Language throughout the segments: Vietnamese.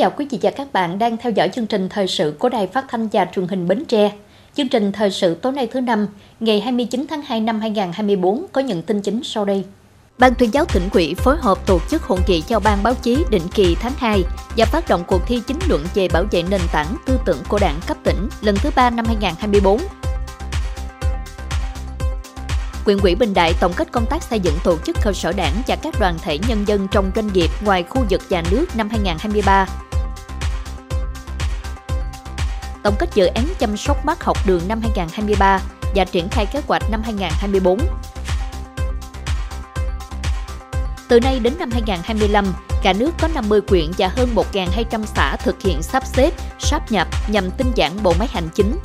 Chào quý vị và các bạn đang theo dõi chương trình thời sự của Đài Phát thanh và Truyền hình Bến Tre. Chương trình thời sự tối nay thứ năm, ngày 29 tháng 2 năm 2024 có những tin chính sau đây. Ban tuyên giáo tỉnh ủy phối hợp tổ chức hội nghị giao ban báo chí định kỳ tháng 2 và phát động cuộc thi chính luận về bảo vệ nền tảng tư tưởng của đảng cấp tỉnh lần thứ ba năm 2024 Quyền ủy Bình Đại tổng kết công tác xây dựng tổ chức cơ sở đảng và các đoàn thể nhân dân trong doanh nghiệp ngoài khu vực nhà nước năm 2023. Tổng kết dự án chăm sóc mắt học đường năm 2023 và triển khai kế hoạch năm 2024. Từ nay đến năm 2025, cả nước có 50 quyện và hơn 1.200 xã thực hiện sắp xếp, sáp nhập nhằm tinh giản bộ máy hành chính,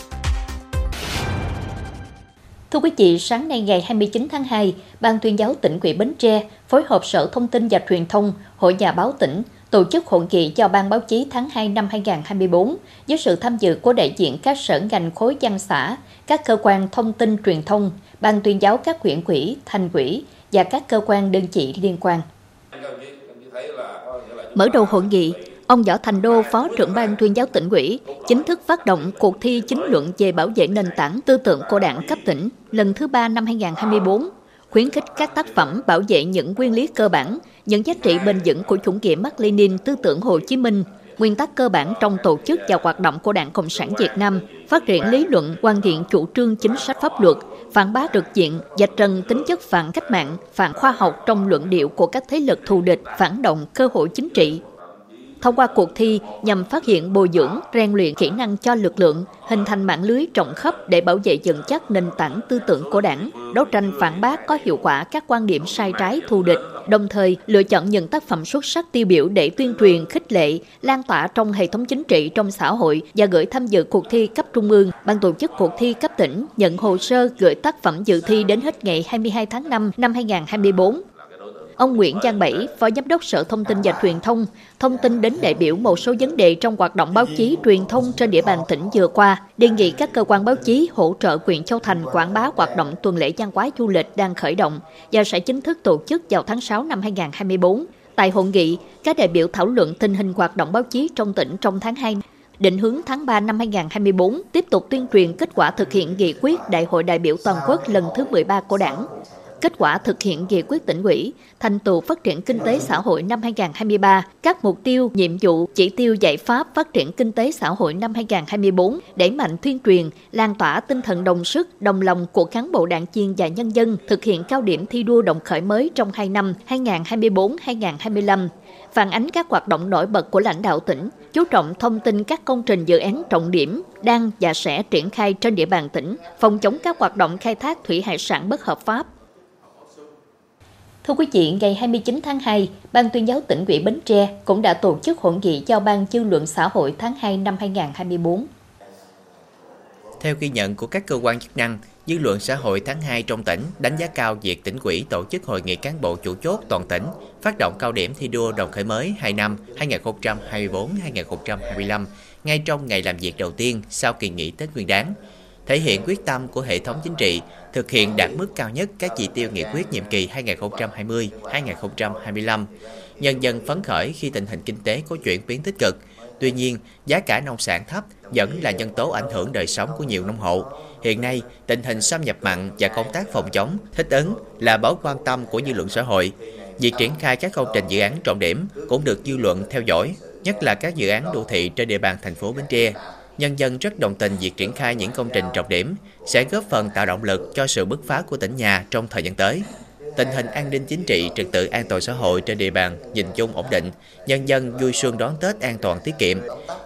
Thưa quý vị, sáng nay ngày 29 tháng 2, Ban tuyên giáo tỉnh ủy Bến Tre phối hợp Sở Thông tin và Truyền thông, Hội Nhà báo tỉnh tổ chức hội nghị cho Ban báo chí tháng 2 năm 2024 với sự tham dự của đại diện các sở ngành khối văn xã, các cơ quan thông tin truyền thông, Ban tuyên giáo các huyện quỹ, thành quỹ và các cơ quan đơn vị liên quan. Mở đầu hội nghị, Ông Võ Thành Đô, Phó trưởng ban tuyên giáo tỉnh ủy, chính thức phát động cuộc thi chính luận về bảo vệ nền tảng tư tưởng của đảng cấp tỉnh lần thứ ba năm 2024, khuyến khích các tác phẩm bảo vệ những nguyên lý cơ bản, những giá trị bền vững của chủ nghĩa Mác Lênin tư tưởng Hồ Chí Minh, nguyên tắc cơ bản trong tổ chức và hoạt động của Đảng Cộng sản Việt Nam, phát triển lý luận, quan thiện chủ trương chính sách pháp luật, phản bác trực diện, dạch trần tính chất phản cách mạng, phản khoa học trong luận điệu của các thế lực thù địch, phản động cơ hội chính trị, thông qua cuộc thi nhằm phát hiện bồi dưỡng, rèn luyện kỹ năng cho lực lượng, hình thành mạng lưới rộng khắp để bảo vệ vững chắc nền tảng tư tưởng của đảng, đấu tranh phản bác có hiệu quả các quan điểm sai trái thù địch, đồng thời lựa chọn những tác phẩm xuất sắc tiêu biểu để tuyên truyền, khích lệ, lan tỏa trong hệ thống chính trị trong xã hội và gửi tham dự cuộc thi cấp trung ương. Ban tổ chức cuộc thi cấp tỉnh nhận hồ sơ gửi tác phẩm dự thi đến hết ngày 22 tháng 5 năm 2024 Ông Nguyễn Giang Bảy, Phó Giám đốc Sở Thông tin và Truyền thông, thông tin đến đại biểu một số vấn đề trong hoạt động báo chí truyền thông trên địa bàn tỉnh vừa qua, đề nghị các cơ quan báo chí hỗ trợ huyện Châu Thành quảng bá hoạt động tuần lễ văn hóa du lịch đang khởi động và sẽ chính thức tổ chức vào tháng 6 năm 2024. Tại hội nghị, các đại biểu thảo luận tình hình hoạt động báo chí trong tỉnh trong tháng 2 định hướng tháng 3 năm 2024 tiếp tục tuyên truyền kết quả thực hiện nghị quyết Đại hội đại biểu toàn quốc lần thứ 13 của Đảng kết quả thực hiện nghị quyết tỉnh ủy, thành tựu phát triển kinh tế xã hội năm 2023, các mục tiêu, nhiệm vụ, chỉ tiêu giải pháp phát triển kinh tế xã hội năm 2024, đẩy mạnh tuyên truyền, lan tỏa tinh thần đồng sức, đồng lòng của cán bộ đảng viên và nhân dân thực hiện cao điểm thi đua đồng khởi mới trong 2 năm 2024-2025 phản ánh các hoạt động nổi bật của lãnh đạo tỉnh, chú trọng thông tin các công trình dự án trọng điểm đang và sẽ triển khai trên địa bàn tỉnh, phòng chống các hoạt động khai thác thủy hải sản bất hợp pháp, Thưa quý vị, ngày 29 tháng 2, Ban tuyên giáo tỉnh ủy Bến Tre cũng đã tổ chức hội nghị giao ban dư luận xã hội tháng 2 năm 2024. Theo ghi nhận của các cơ quan chức năng, dư luận xã hội tháng 2 trong tỉnh đánh giá cao việc tỉnh ủy tổ chức hội nghị cán bộ chủ chốt toàn tỉnh, phát động cao điểm thi đua đồng khởi mới 2 năm 2024-2025 ngay trong ngày làm việc đầu tiên sau kỳ nghỉ Tết Nguyên đán, thể hiện quyết tâm của hệ thống chính trị thực hiện đạt mức cao nhất các chỉ tiêu nghị quyết nhiệm kỳ 2020-2025. Nhân dân phấn khởi khi tình hình kinh tế có chuyển biến tích cực. Tuy nhiên, giá cả nông sản thấp vẫn là nhân tố ảnh hưởng đời sống của nhiều nông hộ. Hiện nay, tình hình xâm nhập mặn và công tác phòng chống, thích ứng là mối quan tâm của dư luận xã hội. Việc triển khai các công trình dự án trọng điểm cũng được dư luận theo dõi, nhất là các dự án đô thị trên địa bàn thành phố Bến Tre nhân dân rất đồng tình việc triển khai những công trình trọng điểm sẽ góp phần tạo động lực cho sự bứt phá của tỉnh nhà trong thời gian tới. Tình hình an ninh chính trị, trật tự an toàn xã hội trên địa bàn nhìn chung ổn định, nhân dân vui xuân đón Tết an toàn tiết kiệm.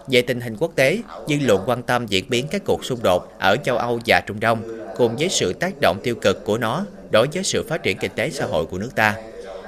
Về tình hình quốc tế, dư luận quan tâm diễn biến các cuộc xung đột ở châu Âu và Trung Đông cùng với sự tác động tiêu cực của nó đối với sự phát triển kinh tế xã hội của nước ta.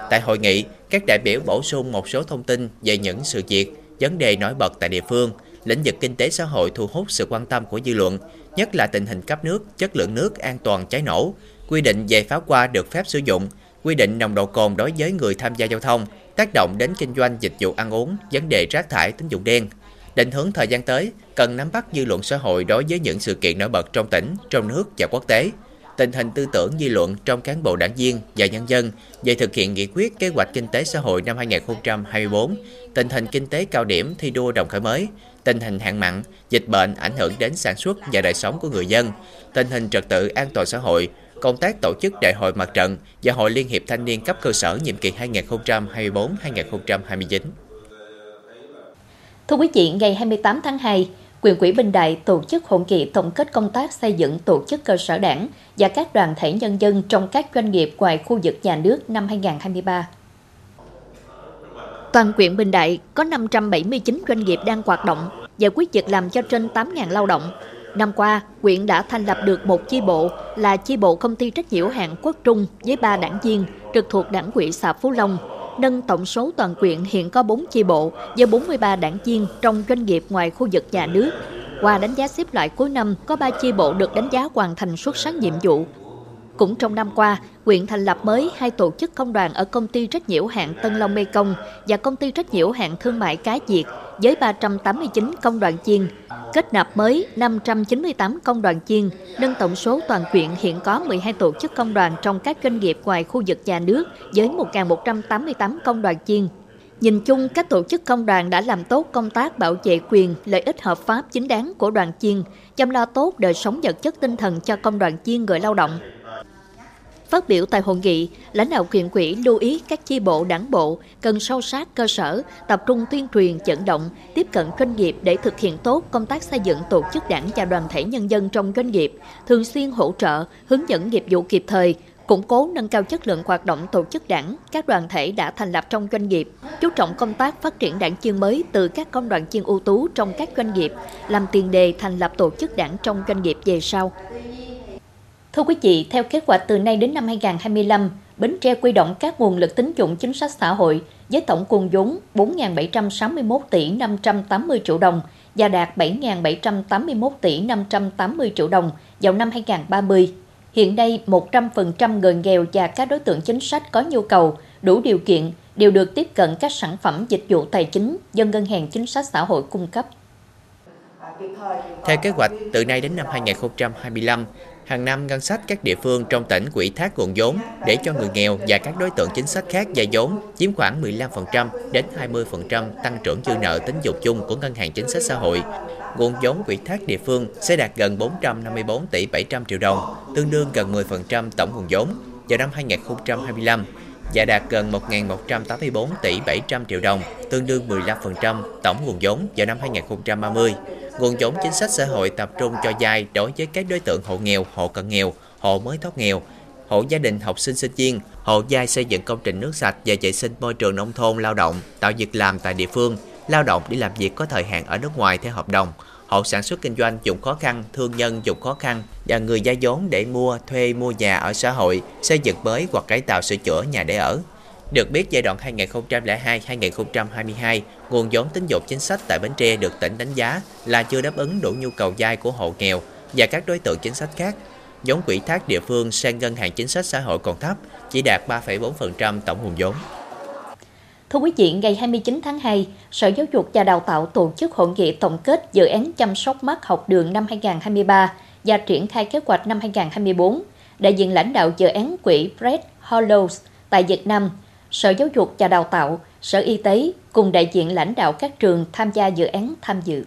Tại hội nghị, các đại biểu bổ sung một số thông tin về những sự việc, vấn đề nổi bật tại địa phương, lĩnh vực kinh tế xã hội thu hút sự quan tâm của dư luận, nhất là tình hình cấp nước, chất lượng nước an toàn cháy nổ, quy định về pháo qua được phép sử dụng, quy định nồng độ cồn đối với người tham gia giao thông, tác động đến kinh doanh dịch vụ ăn uống, vấn đề rác thải tín dụng đen. Định hướng thời gian tới, cần nắm bắt dư luận xã hội đối với những sự kiện nổi bật trong tỉnh, trong nước và quốc tế. tình hình tư tưởng dư luận trong cán bộ đảng viên và nhân dân về thực hiện nghị quyết kế hoạch kinh tế xã hội năm 2024, tình hình kinh tế cao điểm thi đua đồng khởi mới, tình hình hạn mặn, dịch bệnh ảnh hưởng đến sản xuất và đời sống của người dân, tình hình trật tự an toàn xã hội, công tác tổ chức đại hội mặt trận và hội liên hiệp thanh niên cấp cơ sở nhiệm kỳ 2024-2029. Thưa quý vị, ngày 28 tháng 2, Quyền quỹ Bình Đại tổ chức hội nghị tổng kết công tác xây dựng tổ chức cơ sở đảng và các đoàn thể nhân dân trong các doanh nghiệp ngoài khu vực nhà nước năm 2023. Toàn quyện Bình Đại có 579 doanh nghiệp đang hoạt động, giải quyết việc làm cho trên 8.000 lao động. Năm qua, quyện đã thành lập được một chi bộ là chi bộ công ty trách nhiệm hạn Quốc Trung với 3 đảng viên trực thuộc đảng quỹ xã Phú Long, nâng tổng số toàn quyện hiện có 4 chi bộ với 43 đảng viên trong doanh nghiệp ngoài khu vực nhà nước. Qua đánh giá xếp loại cuối năm, có 3 chi bộ được đánh giá hoàn thành xuất sắc nhiệm vụ, cũng trong năm qua, huyện thành lập mới hai tổ chức công đoàn ở công ty trách nhiệm hạn Tân Long Mê Công và công ty trách nhiệm hạn Thương mại Cá Diệt với 389 công đoàn chiên, kết nạp mới 598 công đoàn chiên, nâng tổng số toàn quyện hiện có 12 tổ chức công đoàn trong các doanh nghiệp ngoài khu vực nhà nước với 1.188 công đoàn chiên. Nhìn chung, các tổ chức công đoàn đã làm tốt công tác bảo vệ quyền, lợi ích hợp pháp chính đáng của đoàn chiên, chăm lo tốt đời sống vật chất tinh thần cho công đoàn chiên người lao động. Phát biểu tại hội nghị, lãnh đạo huyện quỹ lưu ý các chi bộ đảng bộ cần sâu sát cơ sở, tập trung tuyên truyền vận động, tiếp cận doanh nghiệp để thực hiện tốt công tác xây dựng tổ chức đảng và đoàn thể nhân dân trong doanh nghiệp, thường xuyên hỗ trợ, hướng dẫn nghiệp vụ kịp thời, củng cố nâng cao chất lượng hoạt động tổ chức đảng, các đoàn thể đã thành lập trong doanh nghiệp, chú trọng công tác phát triển đảng viên mới từ các công đoàn viên ưu tú trong các doanh nghiệp, làm tiền đề thành lập tổ chức đảng trong doanh nghiệp về sau. Thưa quý vị, theo kế hoạch từ nay đến năm 2025, Bến Tre quy động các nguồn lực tín dụng chính sách xã hội với tổng nguồn vốn 4.761 tỷ 580 triệu đồng và đạt 7.781 tỷ 580 triệu đồng vào năm 2030. Hiện nay, 100% người nghèo và các đối tượng chính sách có nhu cầu, đủ điều kiện đều được tiếp cận các sản phẩm dịch vụ tài chính do Ngân hàng Chính sách Xã hội cung cấp. Theo kế hoạch, từ nay đến năm 2025, Hàng năm, ngân sách các địa phương trong tỉnh quỹ thác nguồn vốn để cho người nghèo và các đối tượng chính sách khác vay vốn chiếm khoảng 15% đến 20% tăng trưởng dư nợ tín dụng chung của Ngân hàng Chính sách Xã hội. Nguồn vốn quỹ thác địa phương sẽ đạt gần 454 tỷ 700 triệu đồng, tương đương gần 10% tổng nguồn vốn vào năm 2025 và đạt gần 1.184 tỷ 700 triệu đồng, tương đương 15% tổng nguồn vốn vào năm 2030. Nguồn vốn chính sách xã hội tập trung cho vay đối với các đối tượng hộ nghèo, hộ cận nghèo, hộ mới thoát nghèo, hộ gia đình học sinh sinh viên, hộ giai xây dựng công trình nước sạch và vệ sinh môi trường nông thôn lao động, tạo việc làm tại địa phương, lao động đi làm việc có thời hạn ở nước ngoài theo hợp đồng, hộ sản xuất kinh doanh dùng khó khăn, thương nhân dùng khó khăn và người gia vốn để mua, thuê, mua nhà ở xã hội, xây dựng mới hoặc cải tạo sửa chữa nhà để ở. Được biết giai đoạn 2002-2022, nguồn vốn tín dụng chính sách tại Bến Tre được tỉnh đánh giá là chưa đáp ứng đủ nhu cầu vay của hộ nghèo và các đối tượng chính sách khác. Vốn quỹ thác địa phương sang ngân hàng chính sách xã hội còn thấp, chỉ đạt 3,4% tổng nguồn vốn. Thưa quý vị, ngày 29 tháng 2, Sở Giáo dục và Đào tạo tổ chức hội nghị tổng kết dự án chăm sóc mắt học đường năm 2023 và triển khai kế hoạch năm 2024. Đại diện lãnh đạo dự án quỹ Fred Hollows tại Việt Nam Sở Giáo dục và Đào tạo, Sở Y tế cùng đại diện lãnh đạo các trường tham gia dự án tham dự.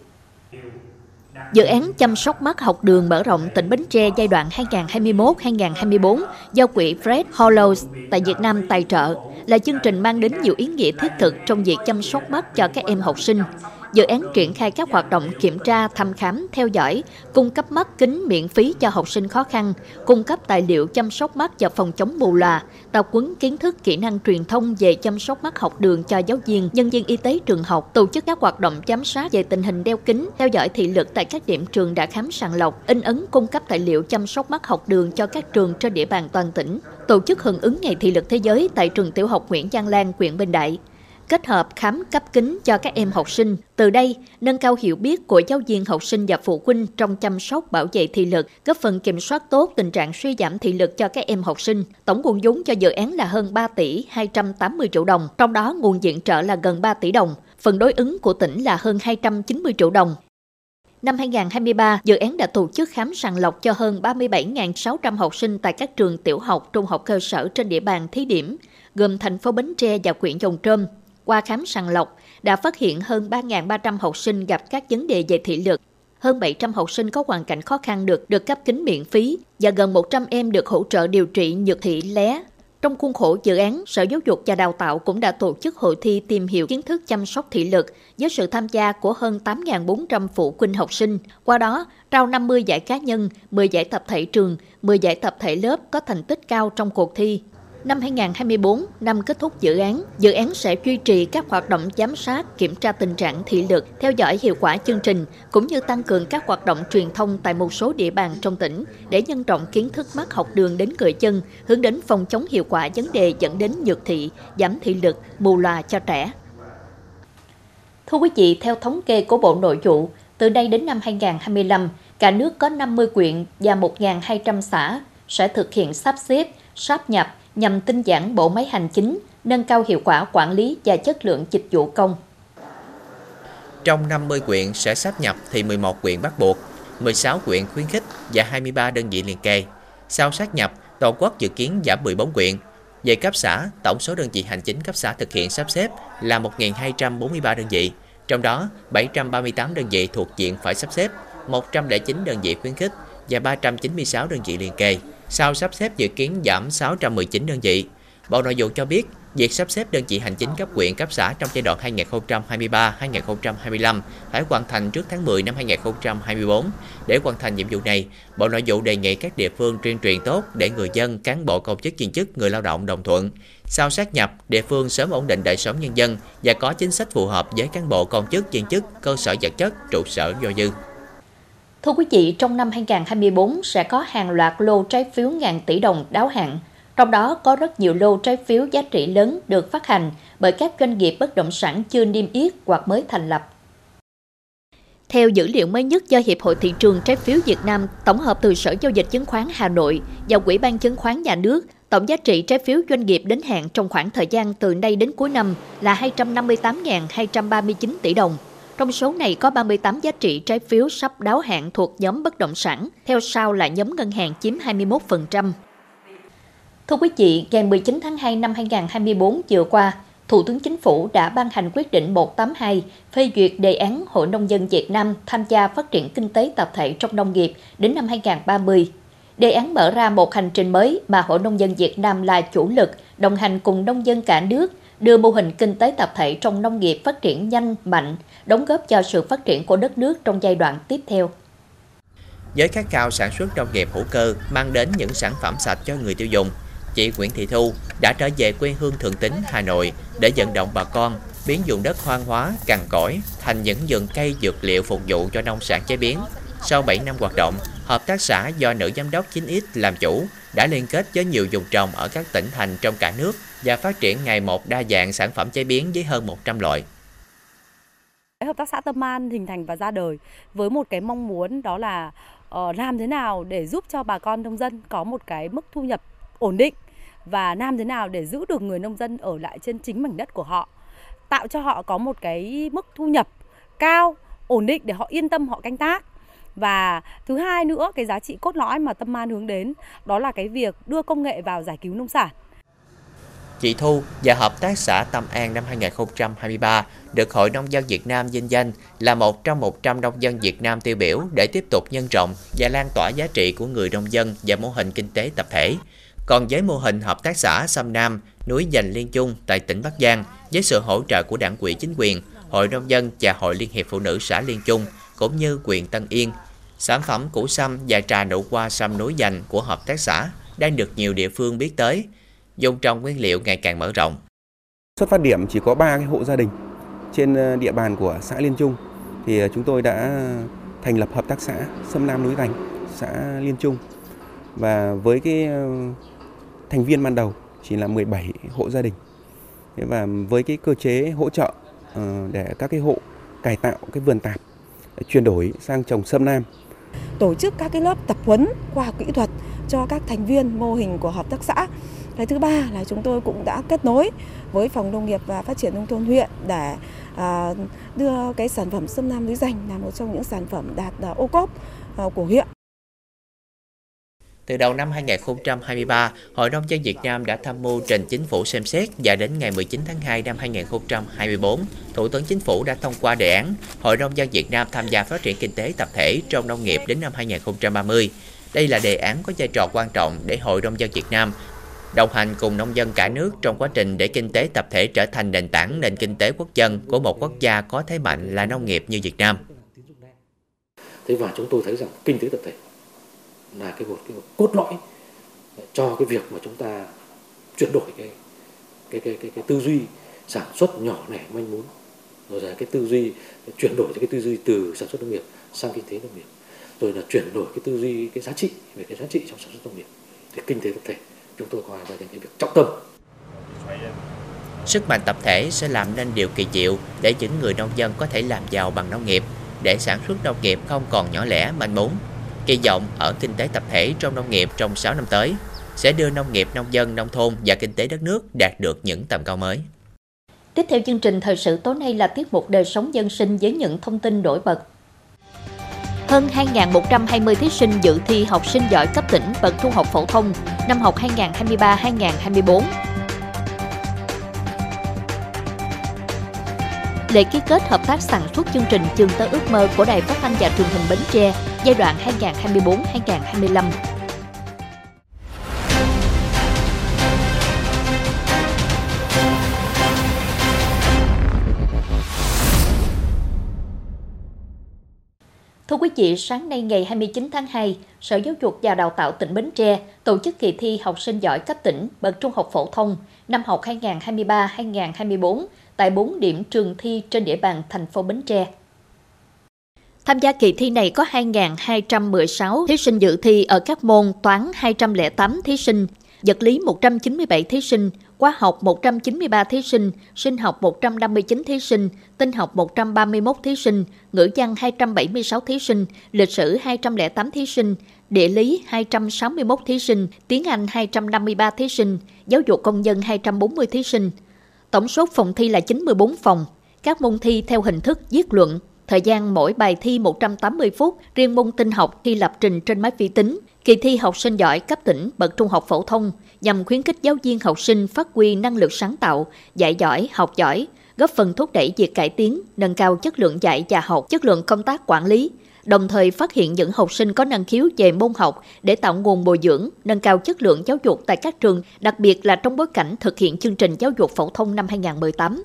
Dự án chăm sóc mắt học đường mở rộng tỉnh Bến Tre giai đoạn 2021-2024 do quỹ Fred Hollows tại Việt Nam tài trợ là chương trình mang đến nhiều ý nghĩa thiết thực trong việc chăm sóc mắt cho các em học sinh. Dự án triển khai các hoạt động kiểm tra, thăm khám, theo dõi, cung cấp mắt kính miễn phí cho học sinh khó khăn, cung cấp tài liệu chăm sóc mắt và phòng chống mù lòa, tập huấn kiến thức kỹ năng truyền thông về chăm sóc mắt học đường cho giáo viên, nhân viên y tế trường học, tổ chức các hoạt động giám sát về tình hình đeo kính, theo dõi thị lực tại các điểm trường đã khám sàng lọc, in ấn cung cấp tài liệu chăm sóc mắt học đường cho các trường trên địa bàn toàn tỉnh, tổ chức hưởng ứng Ngày Thị lực Thế giới tại trường tiểu học Nguyễn Giang Lan, huyện Bình Đại kết hợp khám cấp kính cho các em học sinh. Từ đây, nâng cao hiểu biết của giáo viên học sinh và phụ huynh trong chăm sóc bảo vệ thị lực, góp phần kiểm soát tốt tình trạng suy giảm thị lực cho các em học sinh. Tổng nguồn vốn cho dự án là hơn 3 tỷ 280 triệu đồng, trong đó nguồn viện trợ là gần 3 tỷ đồng, phần đối ứng của tỉnh là hơn 290 triệu đồng. Năm 2023, dự án đã tổ chức khám sàng lọc cho hơn 37.600 học sinh tại các trường tiểu học, trung học cơ sở trên địa bàn thí điểm, gồm thành phố Bến Tre và huyện Dòng Trơm. Qua khám sàng lọc, đã phát hiện hơn 3.300 học sinh gặp các vấn đề về thị lực, hơn 700 học sinh có hoàn cảnh khó khăn được được cấp kính miễn phí và gần 100 em được hỗ trợ điều trị nhược thị lé. Trong khuôn khổ dự án, Sở Giáo dục và Đào tạo cũng đã tổ chức hội thi tìm hiểu kiến thức chăm sóc thị lực với sự tham gia của hơn 8.400 phụ huynh học sinh. Qua đó, trao 50 giải cá nhân, 10 giải tập thể trường, 10 giải tập thể lớp có thành tích cao trong cuộc thi. Năm 2024, năm kết thúc dự án, dự án sẽ duy trì các hoạt động giám sát, kiểm tra tình trạng thị lực, theo dõi hiệu quả chương trình, cũng như tăng cường các hoạt động truyền thông tại một số địa bàn trong tỉnh để nhân rộng kiến thức mắt học đường đến người dân, hướng đến phòng chống hiệu quả vấn đề dẫn đến nhược thị, giảm thị lực, mù lòa cho trẻ. Thưa quý vị, theo thống kê của Bộ Nội vụ, từ nay đến năm 2025, cả nước có 50 quyện và 1.200 xã sẽ thực hiện sắp xếp, sáp nhập, nhằm tinh giản bộ máy hành chính, nâng cao hiệu quả quản lý và chất lượng dịch vụ công. Trong 50 quyện sẽ sáp nhập thì 11 quyện bắt buộc, 16 quyện khuyến khích và 23 đơn vị liền kề. Sau sát nhập, toàn quốc dự kiến giảm 14 quyện. Về cấp xã, tổng số đơn vị hành chính cấp xã thực hiện sắp xếp là 1.243 đơn vị, trong đó 738 đơn vị thuộc diện phải sắp xếp, 109 đơn vị khuyến khích và 396 đơn vị liền kề. Sau sắp xếp dự kiến giảm 619 đơn vị, Bộ Nội vụ cho biết việc sắp xếp đơn vị hành chính cấp huyện cấp xã trong giai đoạn 2023-2025 phải hoàn thành trước tháng 10 năm 2024. Để hoàn thành nhiệm vụ này, Bộ Nội vụ đề nghị các địa phương tuyên truyền tốt để người dân, cán bộ công chức viên chức, người lao động đồng thuận. Sau sát nhập, địa phương sớm ổn định đời sống nhân dân và có chính sách phù hợp với cán bộ công chức viên chức, cơ sở vật chất, trụ sở do dư. Thưa quý vị, trong năm 2024 sẽ có hàng loạt lô trái phiếu ngàn tỷ đồng đáo hạn. Trong đó có rất nhiều lô trái phiếu giá trị lớn được phát hành bởi các doanh nghiệp bất động sản chưa niêm yết hoặc mới thành lập. Theo dữ liệu mới nhất do Hiệp hội Thị trường Trái phiếu Việt Nam tổng hợp từ Sở Giao dịch Chứng khoán Hà Nội và Quỹ ban Chứng khoán Nhà nước, tổng giá trị trái phiếu doanh nghiệp đến hạn trong khoảng thời gian từ nay đến cuối năm là 258.239 tỷ đồng. Trong số này có 38 giá trị trái phiếu sắp đáo hạn thuộc nhóm bất động sản, theo sau là nhóm ngân hàng chiếm 21%. Thưa quý vị, ngày 19 tháng 2 năm 2024 vừa qua, Thủ tướng Chính phủ đã ban hành quyết định 182 phê duyệt đề án Hội Nông dân Việt Nam tham gia phát triển kinh tế tập thể trong nông nghiệp đến năm 2030. Đề án mở ra một hành trình mới mà Hội Nông dân Việt Nam là chủ lực, đồng hành cùng nông dân cả nước đưa mô hình kinh tế tập thể trong nông nghiệp phát triển nhanh, mạnh, đóng góp cho sự phát triển của đất nước trong giai đoạn tiếp theo. Với khát khao sản xuất nông nghiệp hữu cơ mang đến những sản phẩm sạch cho người tiêu dùng, chị Nguyễn Thị Thu đã trở về quê hương Thượng Tính, Hà Nội để vận động bà con biến dụng đất hoang hóa, cằn cỗi thành những vườn cây dược liệu phục vụ cho nông sản chế biến. Sau 7 năm hoạt động, hợp tác xã do nữ giám đốc 9X làm chủ, đã liên kết với nhiều vùng trồng ở các tỉnh thành trong cả nước và phát triển ngày một đa dạng sản phẩm chế biến với hơn 100 loại. Hợp tác xã Tâm An hình thành và ra đời với một cái mong muốn đó là ờ, làm thế nào để giúp cho bà con nông dân có một cái mức thu nhập ổn định và làm thế nào để giữ được người nông dân ở lại trên chính mảnh đất của họ, tạo cho họ có một cái mức thu nhập cao, ổn định để họ yên tâm, họ canh tác và thứ hai nữa cái giá trị cốt lõi mà tâm an hướng đến đó là cái việc đưa công nghệ vào giải cứu nông sản Chị Thu và Hợp tác xã Tâm An năm 2023 được Hội Nông dân Việt Nam vinh danh là một trong 100 nông dân Việt Nam tiêu biểu để tiếp tục nhân rộng và lan tỏa giá trị của người nông dân và mô hình kinh tế tập thể. Còn với mô hình hợp tác xã Sâm Nam, núi dành liên chung tại tỉnh Bắc Giang với sự hỗ trợ của đảng quỹ chính quyền, Hội Nông dân và Hội Liên hiệp Phụ nữ xã Liên Chung cũng như quyền Tân Yên. Sản phẩm củ sâm và trà nụ hoa sâm núi dành của hợp tác xã đang được nhiều địa phương biết tới, dùng trồng nguyên liệu ngày càng mở rộng. Xuất phát điểm chỉ có 3 cái hộ gia đình trên ờ, địa bàn của xã Liên Trung thì ờ, chúng tôi đã thành lập hợp tác xã Sâm Nam núi Gành, xã Liên Trung. Và với cái ờ, thành viên ban đầu chỉ là 17 hộ gia đình. Và với cái cơ chế hỗ trợ để các cái hộ cải tạo cái vườn tạp chuyển đổi sang trồng sâm nam. Tổ chức các cái lớp tập huấn khoa học kỹ thuật cho các thành viên mô hình của hợp tác xã Cái thứ ba là chúng tôi cũng đã kết nối với Phòng Nông nghiệp và Phát triển Nông thôn huyện để à, đưa cái sản phẩm sâm nam núi dành là một trong những sản phẩm đạt à, ô cốp à, của huyện. Từ đầu năm 2023, Hội Nông dân Việt Nam đã tham mưu trình chính phủ xem xét và đến ngày 19 tháng 2 năm 2024, Thủ tướng Chính phủ đã thông qua đề án Hội Nông dân Việt Nam tham gia phát triển kinh tế tập thể trong nông nghiệp đến năm 2030. Đây là đề án có vai trò quan trọng để Hội Nông dân Việt Nam đồng hành cùng nông dân cả nước trong quá trình để kinh tế tập thể trở thành nền tảng nền kinh tế quốc dân của một quốc gia có thế mạnh là nông nghiệp như Việt Nam. Thế và chúng tôi thấy rằng kinh tế tập thể là cái một cái một cốt lõi cho cái việc mà chúng ta chuyển đổi cái cái cái cái, cái tư duy sản xuất nhỏ lẻ manh mún. Rồi là cái tư duy chuyển đổi cái tư duy từ sản xuất nông nghiệp sang kinh tế nông nghiệp. Rồi là chuyển đổi cái tư duy cái giá trị về cái giá trị trong sản xuất nông nghiệp. Thì kinh tế tập thể chúng tôi coi là cái việc trọng tâm. Sức mạnh tập thể sẽ làm nên điều kỳ diệu để những người nông dân có thể làm giàu bằng nông nghiệp, để sản xuất nông nghiệp không còn nhỏ lẻ manh mún. Kỳ vọng ở kinh tế tập thể trong nông nghiệp trong 6 năm tới sẽ đưa nông nghiệp, nông dân, nông thôn và kinh tế đất nước đạt được những tầm cao mới. Tiếp theo chương trình thời sự tối nay là tiết mục đời sống dân sinh với những thông tin nổi bật. Hơn 2.120 thí sinh dự thi học sinh giỏi cấp tỉnh bậc trung học phổ thông năm học 2023-2024. Lễ ký kết hợp tác sản xuất chương trình Trường tới ước mơ của Đài Phát thanh và Truyền hình Bến Tre giai đoạn 2024-2025 Thưa quý vị, sáng nay ngày 29 tháng 2, Sở Giáo dục và Đào tạo tỉnh Bến Tre tổ chức kỳ thi học sinh giỏi cấp tỉnh bậc trung học phổ thông năm học 2023-2024 tại 4 điểm trường thi trên địa bàn thành phố Bến Tre. Tham gia kỳ thi này có 2.216 thí sinh dự thi ở các môn toán 208 thí sinh, vật lý 197 thí sinh, Khoa học 193 thí sinh, sinh học 159 thí sinh, tinh học 131 thí sinh, ngữ văn 276 thí sinh, lịch sử 208 thí sinh, địa lý 261 thí sinh, tiếng Anh 253 thí sinh, giáo dục công dân 240 thí sinh. Tổng số phòng thi là 94 phòng. Các môn thi theo hình thức viết luận, thời gian mỗi bài thi 180 phút, riêng môn tin học thi lập trình trên máy vi tính. Kỳ thi học sinh giỏi cấp tỉnh bậc trung học phổ thông nhằm khuyến khích giáo viên học sinh phát huy năng lực sáng tạo, dạy giỏi, học giỏi, góp phần thúc đẩy việc cải tiến, nâng cao chất lượng dạy và học, chất lượng công tác quản lý, đồng thời phát hiện những học sinh có năng khiếu về môn học để tạo nguồn bồi dưỡng, nâng cao chất lượng giáo dục tại các trường, đặc biệt là trong bối cảnh thực hiện chương trình giáo dục phổ thông năm 2018.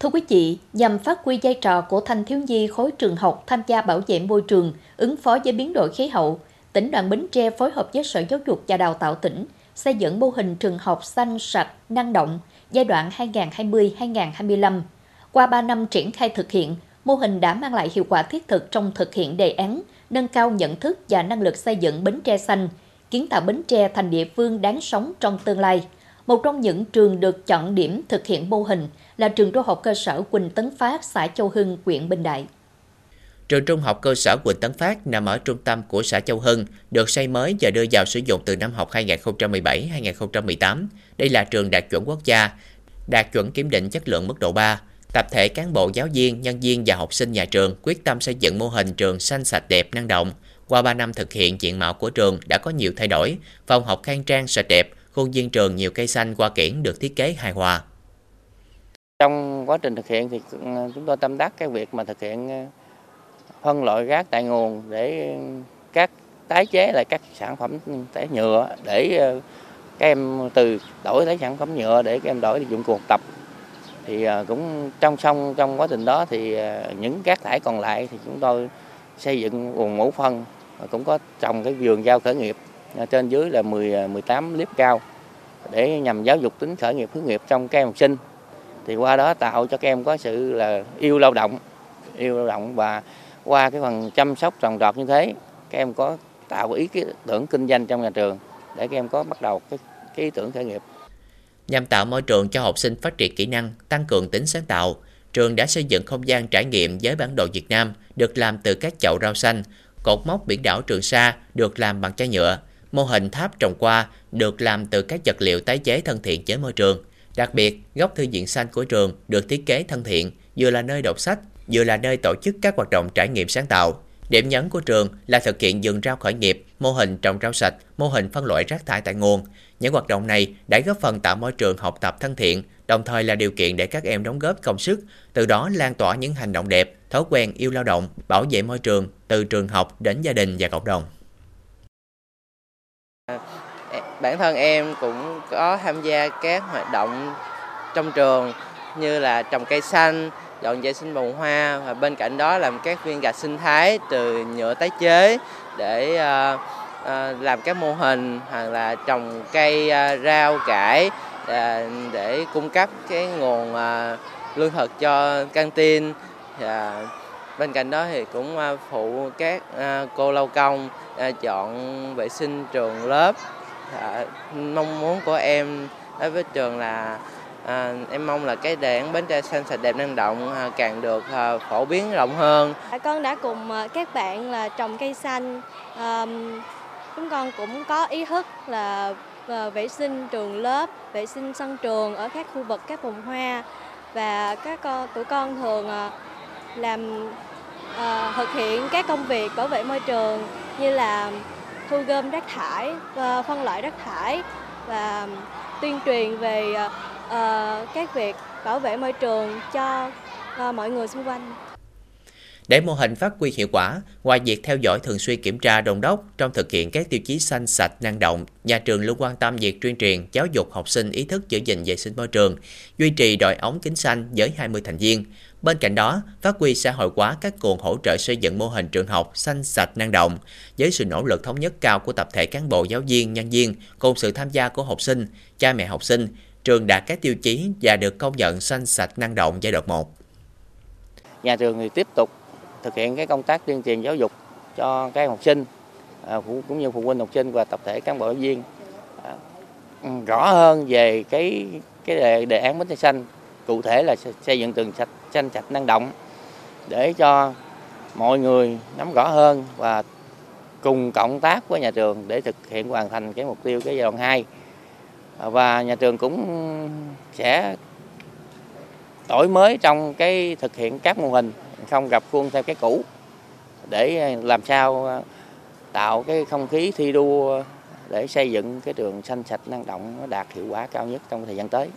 Thưa quý vị, nhằm phát huy vai trò của thanh thiếu nhi khối trường học tham gia bảo vệ môi trường, ứng phó với biến đổi khí hậu, tỉnh đoàn Bến Tre phối hợp với Sở Giáo dục và Đào tạo tỉnh xây dựng mô hình trường học xanh sạch, năng động giai đoạn 2020-2025. Qua 3 năm triển khai thực hiện, mô hình đã mang lại hiệu quả thiết thực trong thực hiện đề án, nâng cao nhận thức và năng lực xây dựng Bến Tre xanh, kiến tạo Bến Tre thành địa phương đáng sống trong tương lai. Một trong những trường được chọn điểm thực hiện mô hình là trường trung học cơ sở Quỳnh Tấn Phát, xã Châu Hưng, huyện Bình Đại. Trường trung học cơ sở Quỳnh Tấn Phát nằm ở trung tâm của xã Châu Hưng, được xây mới và đưa vào sử dụng từ năm học 2017-2018. Đây là trường đạt chuẩn quốc gia, đạt chuẩn kiểm định chất lượng mức độ 3. Tập thể cán bộ giáo viên, nhân viên và học sinh nhà trường quyết tâm xây dựng mô hình trường xanh sạch đẹp năng động. Qua 3 năm thực hiện diện mạo của trường đã có nhiều thay đổi, phòng học khang trang sạch đẹp, khuôn viên trường nhiều cây xanh qua kiển được thiết kế hài hòa. Trong quá trình thực hiện thì ừ, chúng tôi tâm đắc cái việc mà thực hiện ừ, phân loại rác tại nguồn để các tái chế lại các sản phẩm tái nhựa để ừ, các em từ đổi lấy sản phẩm nhựa để các em đổi dụng cụ học tập thì ờ, cũng trong song trong quá trình đó thì ờ, những rác thải còn lại thì chúng tôi xây dựng nguồn mẫu phân cũng có trồng cái vườn rau khởi nghiệp. Ờ, trên dưới là 10 18 lít cao để nhằm giáo dục tính khởi nghiệp hướng nghiệp trong các em học sinh. Thì qua đó tạo cho các em có sự là yêu lao động yêu lao động và qua cái phần chăm sóc trồng trọt như thế các em có tạo ý cái tưởng kinh doanh trong nhà trường để các em có bắt đầu cái, cái ý tưởng khởi nghiệp nhằm tạo môi trường cho học sinh phát triển kỹ năng tăng cường tính sáng tạo trường đã xây dựng không gian trải nghiệm với bản đồ Việt Nam được làm từ các chậu rau xanh cột mốc biển đảo Trường Sa được làm bằng chai nhựa Mô hình tháp trồng qua được làm từ các vật liệu tái chế thân thiện với môi trường. Đặc biệt, góc thư viện xanh của trường được thiết kế thân thiện, vừa là nơi đọc sách, vừa là nơi tổ chức các hoạt động trải nghiệm sáng tạo. Điểm nhấn của trường là thực hiện dừng rau khởi nghiệp, mô hình trồng rau sạch, mô hình phân loại rác thải tại nguồn. Những hoạt động này đã góp phần tạo môi trường học tập thân thiện, đồng thời là điều kiện để các em đóng góp công sức, từ đó lan tỏa những hành động đẹp, thói quen yêu lao động, bảo vệ môi trường từ trường học đến gia đình và cộng đồng. Bản thân em cũng có tham gia các hoạt động trong trường như là trồng cây xanh, dọn vệ sinh bồn hoa và bên cạnh đó làm các viên gạch sinh thái từ nhựa tái chế để uh, uh, làm các mô hình hoặc là trồng cây uh, rau cải uh, để cung cấp cái nguồn uh, lương thực cho căng tin. Và bên cạnh đó thì cũng uh, phụ các uh, cô lao công uh, chọn vệ sinh trường lớp. Uh, mong muốn của em đối với trường là À, em mong là cái đề án Bến Tre xanh sạch đẹp năng động à, càng được à, phổ biến rộng hơn. À, con đã cùng à, các bạn là trồng cây xanh. À, chúng con cũng có ý thức là à, vệ sinh trường lớp, vệ sinh sân trường ở các khu vực các vùng hoa và các con tụi con thường à, làm à, thực hiện các công việc bảo vệ môi trường như là thu gom rác thải, và phân loại rác thải và tuyên truyền về à, uh, các việc bảo vệ môi trường cho uh, mọi người xung quanh. Để mô hình phát huy hiệu quả, ngoài việc theo dõi thường xuyên kiểm tra đồng đốc trong thực hiện các tiêu chí xanh sạch năng động, nhà trường luôn quan tâm việc tuyên truyền giáo dục học sinh ý thức giữ gìn vệ sinh môi trường, duy trì đội ống kính xanh với 20 thành viên. Bên cạnh đó, phát huy xã hội hóa các nguồn hỗ trợ xây dựng mô hình trường học xanh sạch năng động với sự nỗ lực thống nhất cao của tập thể cán bộ giáo viên, nhân viên cùng sự tham gia của học sinh, cha mẹ học sinh, trường đạt các tiêu chí và được công nhận xanh sạch năng động giai đoạn 1. Nhà trường thì tiếp tục thực hiện cái công tác tuyên truyền giáo dục cho các học sinh à, cũng như phụ huynh học sinh và tập thể cán bộ giáo viên à, ừ, rõ hơn về cái cái đề, đề án bến xe xanh cụ thể là xây dựng tường sạch xanh sạch năng động để cho mọi người nắm rõ hơn và cùng cộng tác với nhà trường để thực hiện hoàn thành cái mục tiêu cái giai đoạn 2 và nhà trường cũng sẽ đổi mới trong cái thực hiện các mô hình không gặp khuôn theo cái cũ để làm sao tạo cái không khí thi đua để xây dựng cái trường xanh sạch năng động nó đạt hiệu quả cao nhất trong thời gian tới.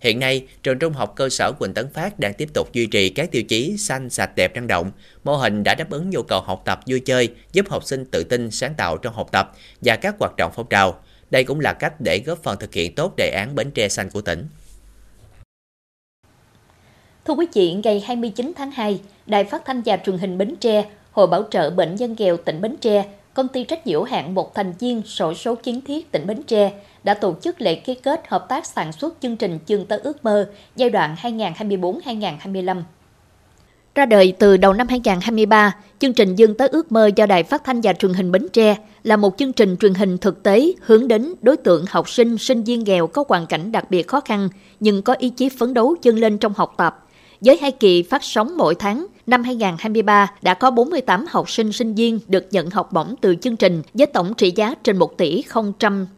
Hiện nay, trường trung học cơ sở Quỳnh Tấn Phát đang tiếp tục duy trì các tiêu chí xanh, sạch, đẹp, năng động. Mô hình đã đáp ứng nhu cầu học tập vui chơi, giúp học sinh tự tin, sáng tạo trong học tập và các hoạt động phong trào. Đây cũng là cách để góp phần thực hiện tốt đề án Bến Tre Xanh của tỉnh. Thưa quý vị, ngày 29 tháng 2, Đài Phát thanh và Truyền hình Bến Tre, Hội Bảo trợ Bệnh nhân nghèo tỉnh Bến Tre, Công ty trách nhiệm hạn một thành viên sổ số kiến thiết tỉnh Bến Tre đã tổ chức lễ ký kết hợp tác sản xuất chương trình chương tới ước mơ giai đoạn 2024-2025. Ra đời từ đầu năm 2023, chương trình Dương tới ước mơ do Đài Phát thanh và Truyền hình Bến Tre là một chương trình truyền hình thực tế hướng đến đối tượng học sinh, sinh viên nghèo có hoàn cảnh đặc biệt khó khăn nhưng có ý chí phấn đấu chân lên trong học tập. Với hai kỳ phát sóng mỗi tháng, năm 2023 đã có 48 học sinh sinh viên được nhận học bổng từ chương trình với tổng trị giá trên 1 tỷ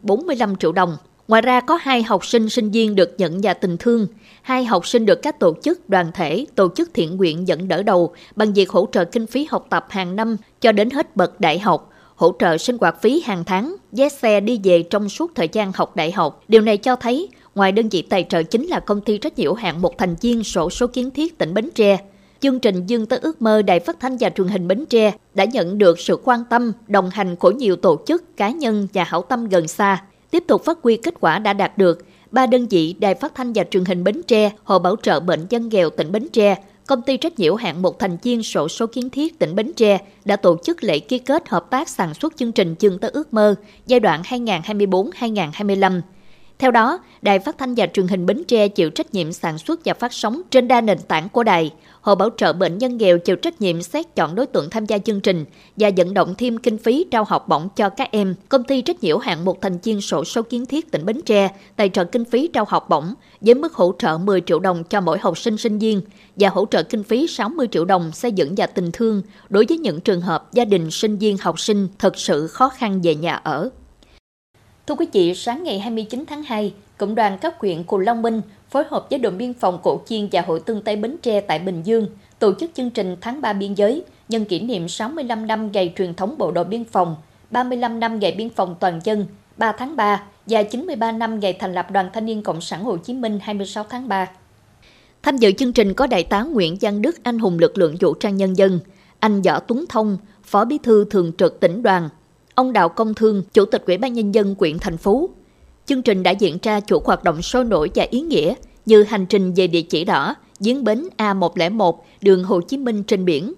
045 triệu đồng. Ngoài ra có hai học sinh sinh viên được nhận nhà tình thương, hai học sinh được các tổ chức, đoàn thể, tổ chức thiện nguyện dẫn đỡ đầu bằng việc hỗ trợ kinh phí học tập hàng năm cho đến hết bậc đại học, hỗ trợ sinh hoạt phí hàng tháng, vé xe đi về trong suốt thời gian học đại học. Điều này cho thấy, ngoài đơn vị tài trợ chính là công ty trách nhiệm hạn một thành viên sổ số kiến thiết tỉnh Bến Tre, chương trình Dương tới ước mơ Đài Phát thanh và Truyền hình Bến Tre đã nhận được sự quan tâm, đồng hành của nhiều tổ chức, cá nhân và hảo tâm gần xa. Tiếp tục phát huy kết quả đã đạt được, ba đơn vị Đài Phát thanh và Truyền hình Bến Tre, Hội Bảo trợ Bệnh nhân nghèo tỉnh Bến Tre, Công ty trách nhiệm hạn một thành viên sổ số kiến thiết tỉnh Bến Tre đã tổ chức lễ ký kết hợp tác sản xuất chương trình chương tới ước mơ giai đoạn 2024-2025. Theo đó, Đài Phát thanh và Truyền hình Bến Tre chịu trách nhiệm sản xuất và phát sóng trên đa nền tảng của đài. Hội Bảo trợ Bệnh nhân nghèo chịu trách nhiệm xét chọn đối tượng tham gia chương trình và vận động thêm kinh phí trao học bổng cho các em. Công ty trách nhiệm hạn một thành viên sổ số kiến thiết tỉnh Bến Tre tài trợ kinh phí trao học bổng với mức hỗ trợ 10 triệu đồng cho mỗi học sinh sinh viên và hỗ trợ kinh phí 60 triệu đồng xây dựng và tình thương đối với những trường hợp gia đình sinh viên học sinh thật sự khó khăn về nhà ở. Thưa quý vị, sáng ngày 29 tháng 2, Cộng đoàn các huyện Cù Long Minh phối hợp với đồn biên phòng Cổ Chiên và Hội Tương Tây Bến Tre tại Bình Dương tổ chức chương trình tháng 3 biên giới nhân kỷ niệm 65 năm ngày truyền thống bộ đội biên phòng, 35 năm ngày biên phòng toàn dân, 3 tháng 3 và 93 năm ngày thành lập Đoàn Thanh niên Cộng sản Hồ Chí Minh 26 tháng 3. Tham dự chương trình có Đại tá Nguyễn Văn Đức, anh hùng lực lượng vũ trang nhân dân, anh Võ Tuấn Thông, Phó Bí thư Thường trực tỉnh đoàn, ông Đào Công Thương, Chủ tịch Ủy ban Nhân dân quyện thành phố. Chương trình đã diễn ra chuỗi hoạt động sôi nổi và ý nghĩa như hành trình về địa chỉ đỏ, giếng bến A101, đường Hồ Chí Minh trên biển.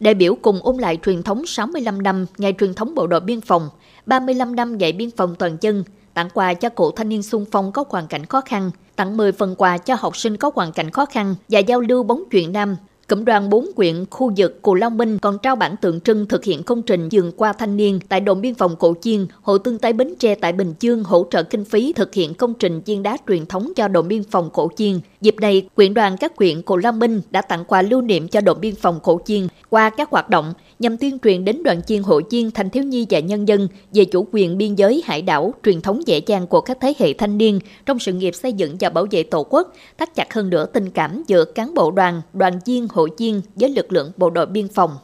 Đại biểu cùng ôn lại truyền thống 65 năm ngày truyền thống bộ đội biên phòng, 35 năm ngày biên phòng toàn dân, tặng quà cho cụ thanh niên xung phong có hoàn cảnh khó khăn, tặng 10 phần quà cho học sinh có hoàn cảnh khó khăn và giao lưu bóng chuyện nam Cụm đoàn 4 quyện khu vực Cù Long Minh còn trao bản tượng trưng thực hiện công trình dường qua thanh niên tại đồn biên phòng Cổ Chiên, Hội Tương tái Bến Tre tại Bình Dương hỗ trợ kinh phí thực hiện công trình viên đá truyền thống cho đồn biên phòng Cổ Chiên. Dịp này, quyện đoàn các quyện Cổ Long Minh đã tặng quà lưu niệm cho đồn biên phòng Cổ Chiên qua các hoạt động nhằm tuyên truyền đến đoàn chiên hội chiên thành thiếu nhi và nhân dân về chủ quyền biên giới hải đảo, truyền thống dễ dàng của các thế hệ thanh niên trong sự nghiệp xây dựng và bảo vệ tổ quốc, thắt chặt hơn nữa tình cảm giữa cán bộ đoàn, đoàn chiên hội chiên với lực lượng bộ đội biên phòng.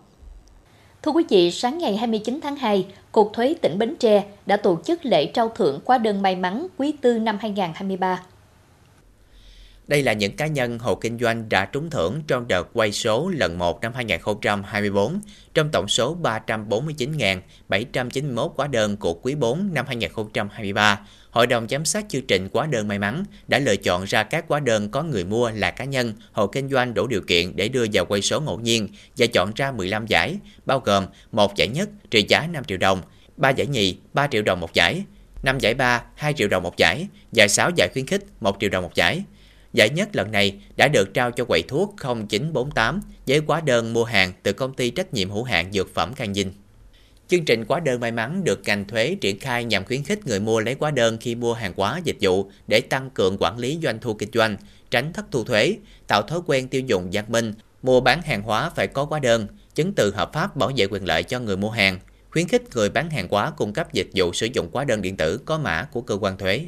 Thưa quý vị, sáng ngày 29 tháng 2, Cục Thuế tỉnh Bến Tre đã tổ chức lễ trao thưởng qua đơn may mắn quý tư năm 2023. Đây là những cá nhân hộ kinh doanh đã trúng thưởng trong đợt quay số lần 1 năm 2024 trong tổng số 349.791 quá đơn của quý 4 năm 2023. Hội đồng giám sát chương trình quá đơn may mắn đã lựa chọn ra các quá đơn có người mua là cá nhân, hộ kinh doanh đủ điều kiện để đưa vào quay số ngẫu nhiên và chọn ra 15 giải, bao gồm một giải nhất trị giá 5 triệu đồng, 3 giải nhì 3 triệu đồng một giải, 5 giải ba 2 triệu đồng một giải, giải 6 giải khuyến khích 1 triệu đồng một giải. Giải nhất lần này đã được trao cho quầy thuốc 0948 với hóa đơn mua hàng từ công ty trách nhiệm hữu hạn dược phẩm Can Dinh. Chương trình hóa đơn may mắn được ngành thuế triển khai nhằm khuyến khích người mua lấy hóa đơn khi mua hàng hóa dịch vụ để tăng cường quản lý doanh thu kinh doanh, tránh thất thu thuế, tạo thói quen tiêu dùng văn minh, mua bán hàng hóa phải có hóa đơn, chứng từ hợp pháp bảo vệ quyền lợi cho người mua hàng, khuyến khích người bán hàng hóa cung cấp dịch vụ sử dụng hóa đơn điện tử có mã của cơ quan thuế.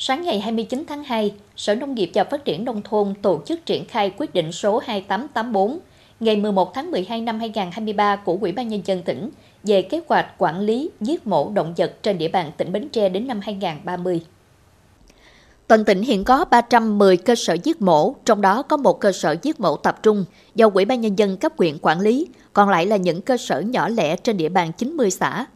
Sáng ngày 29 tháng 2, Sở Nông nghiệp và Phát triển Nông thôn tổ chức triển khai quyết định số 2884 ngày 11 tháng 12 năm 2023 của Ủy ban Nhân dân tỉnh về kế hoạch quản lý giết mổ động vật trên địa bàn tỉnh Bến Tre đến năm 2030. Toàn tỉnh hiện có 310 cơ sở giết mổ, trong đó có một cơ sở giết mổ tập trung do Ủy ban Nhân dân cấp huyện quản lý, còn lại là những cơ sở nhỏ lẻ trên địa bàn 90 xã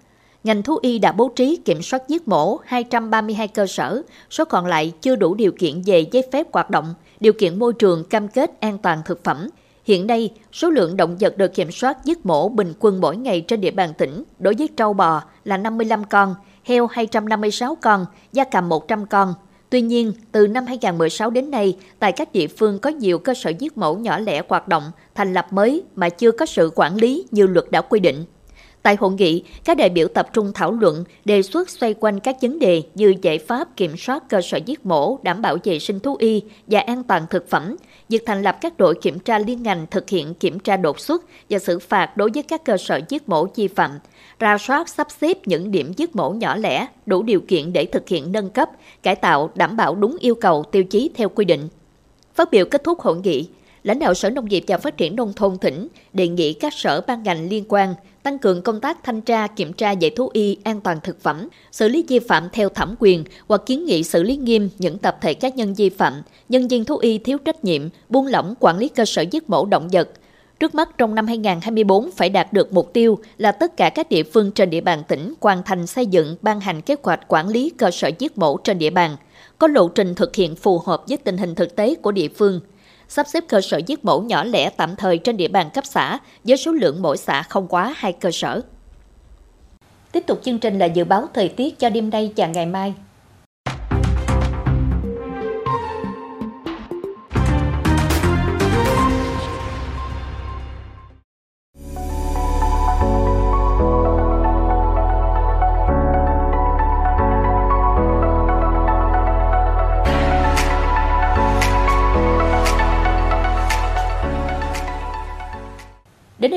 ngành thú y đã bố trí kiểm soát giết mổ 232 cơ sở, số còn lại chưa đủ điều kiện về giấy phép hoạt động, điều kiện môi trường cam kết an toàn thực phẩm. Hiện nay, số lượng động vật được kiểm soát giết mổ bình quân mỗi ngày trên địa bàn tỉnh đối với trâu bò là 55 con, heo 256 con, gia cầm 100 con. Tuy nhiên, từ năm 2016 đến nay, tại các địa phương có nhiều cơ sở giết mổ nhỏ lẻ hoạt động, thành lập mới mà chưa có sự quản lý như luật đã quy định. Tại hội nghị, các đại biểu tập trung thảo luận, đề xuất xoay quanh các vấn đề như giải pháp kiểm soát cơ sở giết mổ, đảm bảo vệ sinh thú y và an toàn thực phẩm, việc thành lập các đội kiểm tra liên ngành thực hiện kiểm tra đột xuất và xử phạt đối với các cơ sở giết mổ vi phạm, ra soát sắp xếp những điểm giết mổ nhỏ lẻ, đủ điều kiện để thực hiện nâng cấp, cải tạo đảm bảo đúng yêu cầu tiêu chí theo quy định. Phát biểu kết thúc hội nghị, lãnh đạo Sở Nông nghiệp và Phát triển Nông thôn tỉnh đề nghị các sở ban ngành liên quan tăng cường công tác thanh tra kiểm tra về thú y an toàn thực phẩm, xử lý vi phạm theo thẩm quyền hoặc kiến nghị xử lý nghiêm những tập thể cá nhân vi phạm, nhân viên thú y thiếu trách nhiệm, buông lỏng quản lý cơ sở giết mổ động vật. Trước mắt trong năm 2024 phải đạt được mục tiêu là tất cả các địa phương trên địa bàn tỉnh hoàn thành xây dựng ban hành kế hoạch quản lý cơ sở giết mổ trên địa bàn, có lộ trình thực hiện phù hợp với tình hình thực tế của địa phương – sắp xếp cơ sở giết mổ nhỏ lẻ tạm thời trên địa bàn cấp xã với số lượng mỗi xã không quá hai cơ sở. Tiếp tục chương trình là dự báo thời tiết cho đêm nay và ngày mai.